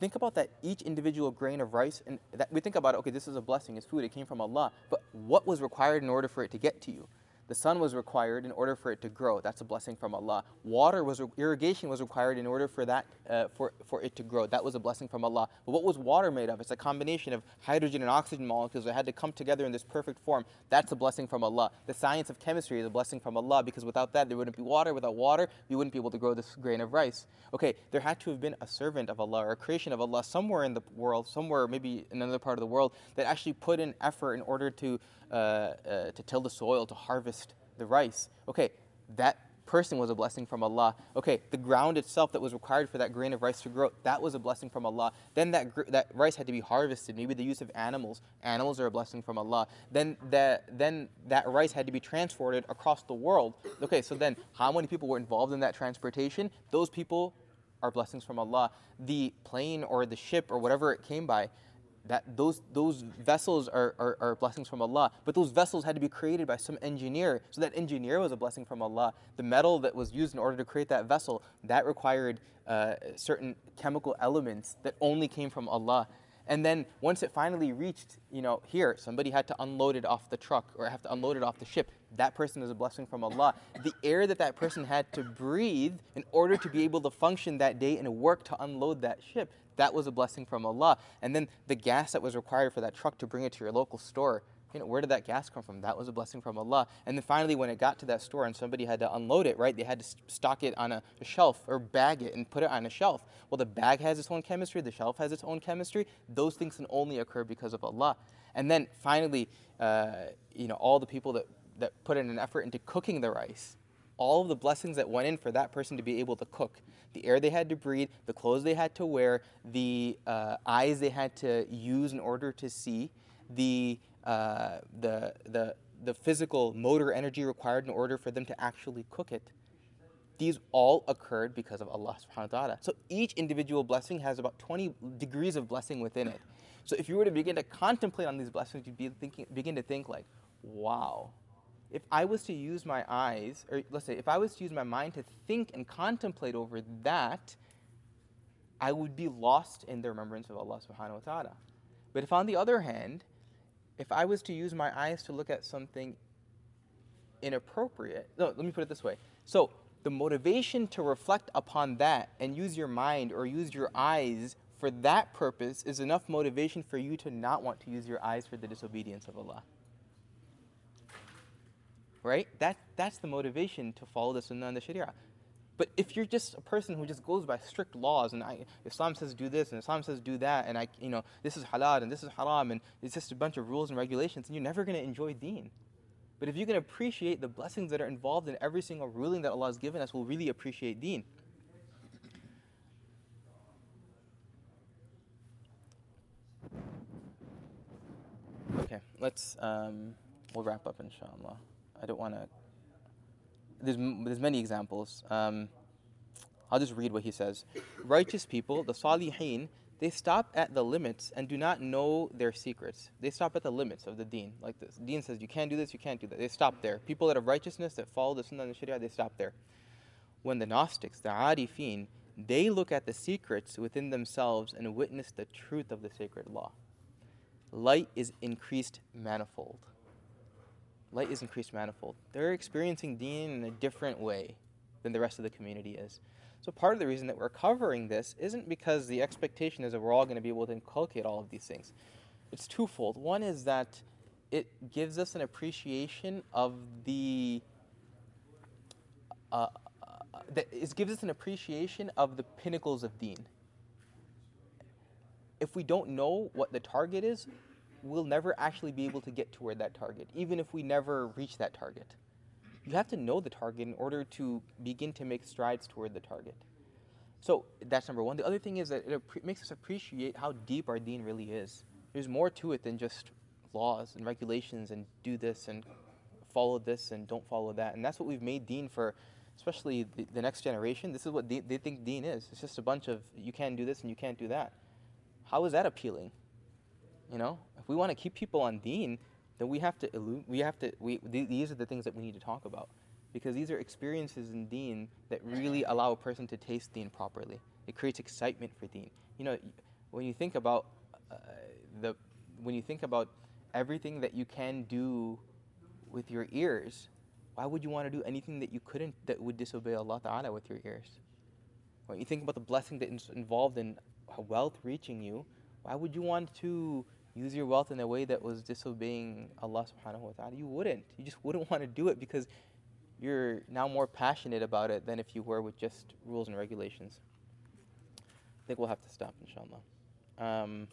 Think about that each individual grain of rice, and that we think about, okay, this is a blessing, it's food, it came from Allah, but what was required in order for it to get to you? The sun was required in order for it to grow. That's a blessing from Allah. Water was irrigation was required in order for that uh, for for it to grow. That was a blessing from Allah. But what was water made of? It's a combination of hydrogen and oxygen molecules that had to come together in this perfect form. That's a blessing from Allah. The science of chemistry is a blessing from Allah because without that there wouldn't be water. Without water, we wouldn't be able to grow this grain of rice. Okay, there had to have been a servant of Allah or a creation of Allah somewhere in the world, somewhere maybe in another part of the world that actually put in effort in order to uh, uh, to till the soil, to harvest the rice. Okay, that person was a blessing from Allah. Okay, the ground itself that was required for that grain of rice to grow, that was a blessing from Allah. Then that, gr- that rice had to be harvested, maybe the use of animals. Animals are a blessing from Allah. Then that, then that rice had to be transported across the world. Okay, so then how many people were involved in that transportation? Those people are blessings from Allah. The plane or the ship or whatever it came by, that those those vessels are, are, are, blessings from Allah. But those vessels had to be created by some engineer. So that engineer was a blessing from Allah. The metal that was used in order to create that vessel, that required uh, certain chemical elements that only came from Allah. And then once it finally reached, you know, here, somebody had to unload it off the truck or have to unload it off the ship. That person is a blessing from Allah. The air that that person had to breathe in order to be able to function that day and work to unload that ship, that was a blessing from Allah. And then the gas that was required for that truck to bring it to your local store, you know, where did that gas come from? That was a blessing from Allah. And then finally, when it got to that store and somebody had to unload it, right, they had to stock it on a, a, shelf or bag it and put it on a shelf. Well, the bag has its own chemistry, the shelf has its own chemistry. Those things can only occur because of Allah. And then finally, uh, you know, all the people that, that put in an effort into cooking the rice, all of the blessings that went in for that person to be able to cook the air they had to breathe, the clothes they had to wear, the uh, eyes they had to use in order to see, the, uh, the, the, the physical motor energy required in order for them to actually cook it. These all occurred because of Allah subhanahu wa ta'ala. So each individual blessing has about 20 degrees of blessing within it. So if you were to begin to contemplate on these blessings, you'd be thinking, begin to think like, wow, if I was to use my eyes, or let's say, if I was to use my mind to think and contemplate over that, I would be lost in the remembrance of Allah subhanahu wa ta'ala. But if on the other hand, if I was to use my eyes to look at something inappropriate, no, let me put it this way. So the motivation to reflect upon that and use your mind or use your eyes for that purpose is enough motivation for you to not want to use your eyes for the disobedience of Allah right? That, that's the motivation to follow the Sunnah and the Sharia. But if you're just a person who just goes by strict laws and I, Islam says do this and Islam says do that and I, you know, this is halal and this is haram and it's just a bunch of rules and regulations, and you're never going to enjoy Deen. But if you can appreciate the blessings that are involved in every single ruling that Allah has given us, we'll really appreciate Deen. Okay, let's um, we'll wrap up inshallah. I don't want to. There's, there's many examples. Um, I'll just read what he says. Righteous people, the salihin, they stop at the limits and do not know their secrets. They stop at the limits of the deen. Like this. The Deen says, you can't do this, you can't do that. They stop there. People that have righteousness, that follow the sunnah and the sharia, they stop there. When the Gnostics, the arifin, they look at the secrets within themselves and witness the truth of the sacred law. Light is increased manifold light is increased manifold. They're experiencing deen in a different way than the rest of the community is. So part of the reason that we're covering this isn't because the expectation is that we're all going to be able to inculcate all of these things. It's twofold. One is that it gives us an appreciation of the uh, uh, that it gives us an appreciation of the pinnacles of deen. If we don't know what the target is, we'll never actually be able to get toward that target, even if we never reach that target. You have to know the target in order to begin to make strides toward the target. So that's number one. The other thing is that it makes us appreciate how deep our deen really is. There's more to it than just laws and regulations and do this and follow this and don't follow that. And that's what we've made deen for, especially the, the next generation. This is what they, think deen is. It's just a bunch of you can't do this and you can't do that. How is that appealing? You know, if we want to keep people on deen, then we have to we have to we th- these are the things that we need to talk about because these are experiences in deen that really allow a person to taste deen properly. It creates excitement for deen. You know, when you think about uh, the when you think about everything that you can do with your ears, why would you want to do anything that you couldn't, that would disobey Allah Ta'ala with your ears? When you think about the blessing that is involved in wealth reaching you, why would you want to use your wealth in a way that was disobeying Allah subhanahu wa ta'ala? You wouldn't. You just wouldn't want to do it because you're now more passionate about it than if you were with just rules and regulations. I think we'll have to stop, inshallah. Um,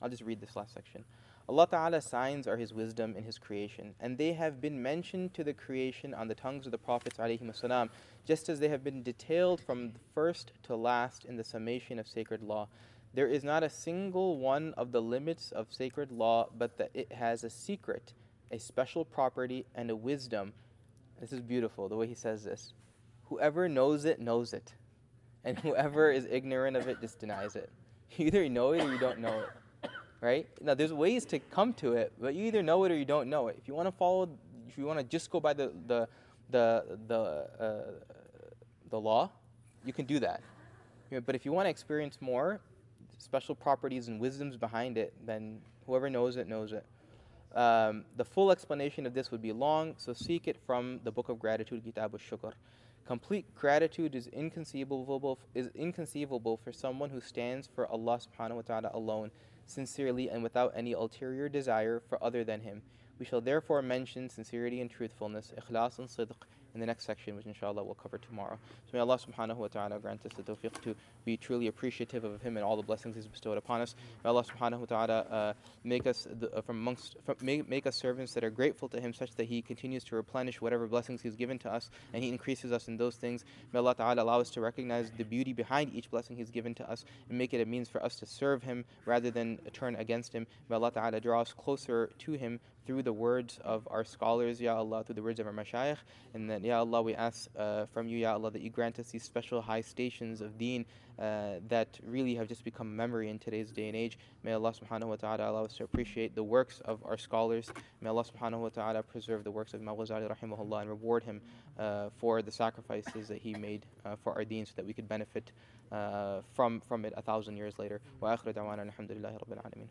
I'll just read this last section. Allah Ta'ala's signs are His wisdom in His creation, and they have been mentioned to the creation on the tongues of the Prophets والسلام, just as they have been detailed from first to last in the summation of sacred law. There is not a single one of the limits of sacred law, but that it has a secret, a special property, and a wisdom. This is beautiful, the way he says this. Whoever knows it, knows it. And whoever is ignorant of it just denies it. You either know it or you don't know it right? Now, there's ways to come to it, but you either know it or you don't know it. If you want to follow, if you want to just go by the the the the uh, the law, you can do that. But if you want to experience more special properties and wisdoms behind it, then whoever knows it knows it. Um, the full explanation of this would be long, so seek it from the Book of Gratitude, Kitab al-Shukr. Complete gratitude is inconceivable, is inconceivable for someone who stands for Allah subhanahu wa ta'ala alone sincerely and without any ulterior desire for other than Him. We shall therefore mention sincerity and truthfulness, ikhlas and sidq, in the next section, which inshallah we'll cover tomorrow. So may Allah subhanahu wa ta'ala grant us the tawfiq to be truly appreciative of Him and all the blessings He's bestowed upon us. May Allah subhanahu wa ta'ala uh, make us the, uh, from amongst from, make, make us servants that are grateful to Him, such that He continues to replenish whatever blessings He's given to us, and He increases us in those things. May Allah ta'ala allow us to recognize the beauty behind each blessing He's given to us, and make it a means for us to serve Him rather than turn against Him. May Allah ta'ala draw us closer to Him through the words of our scholars, Ya Allah, through the words of our mashayikh. And then, Ya Allah, we ask uh, from you, Ya Allah, that you grant us these special high stations of deen uh, that really have just become memory in today's day and age. May Allah subhanahu wa ta'ala allow us to appreciate the works of our scholars. May Allah subhanahu wa ta'ala preserve the works of Imam Ghazali rahimahullah and reward him uh, for the sacrifices that he made uh, for our deen so that we could benefit uh, from, from it a thousand years later. Wa akhiru da'wana alhamdulillahi rabbil alameen.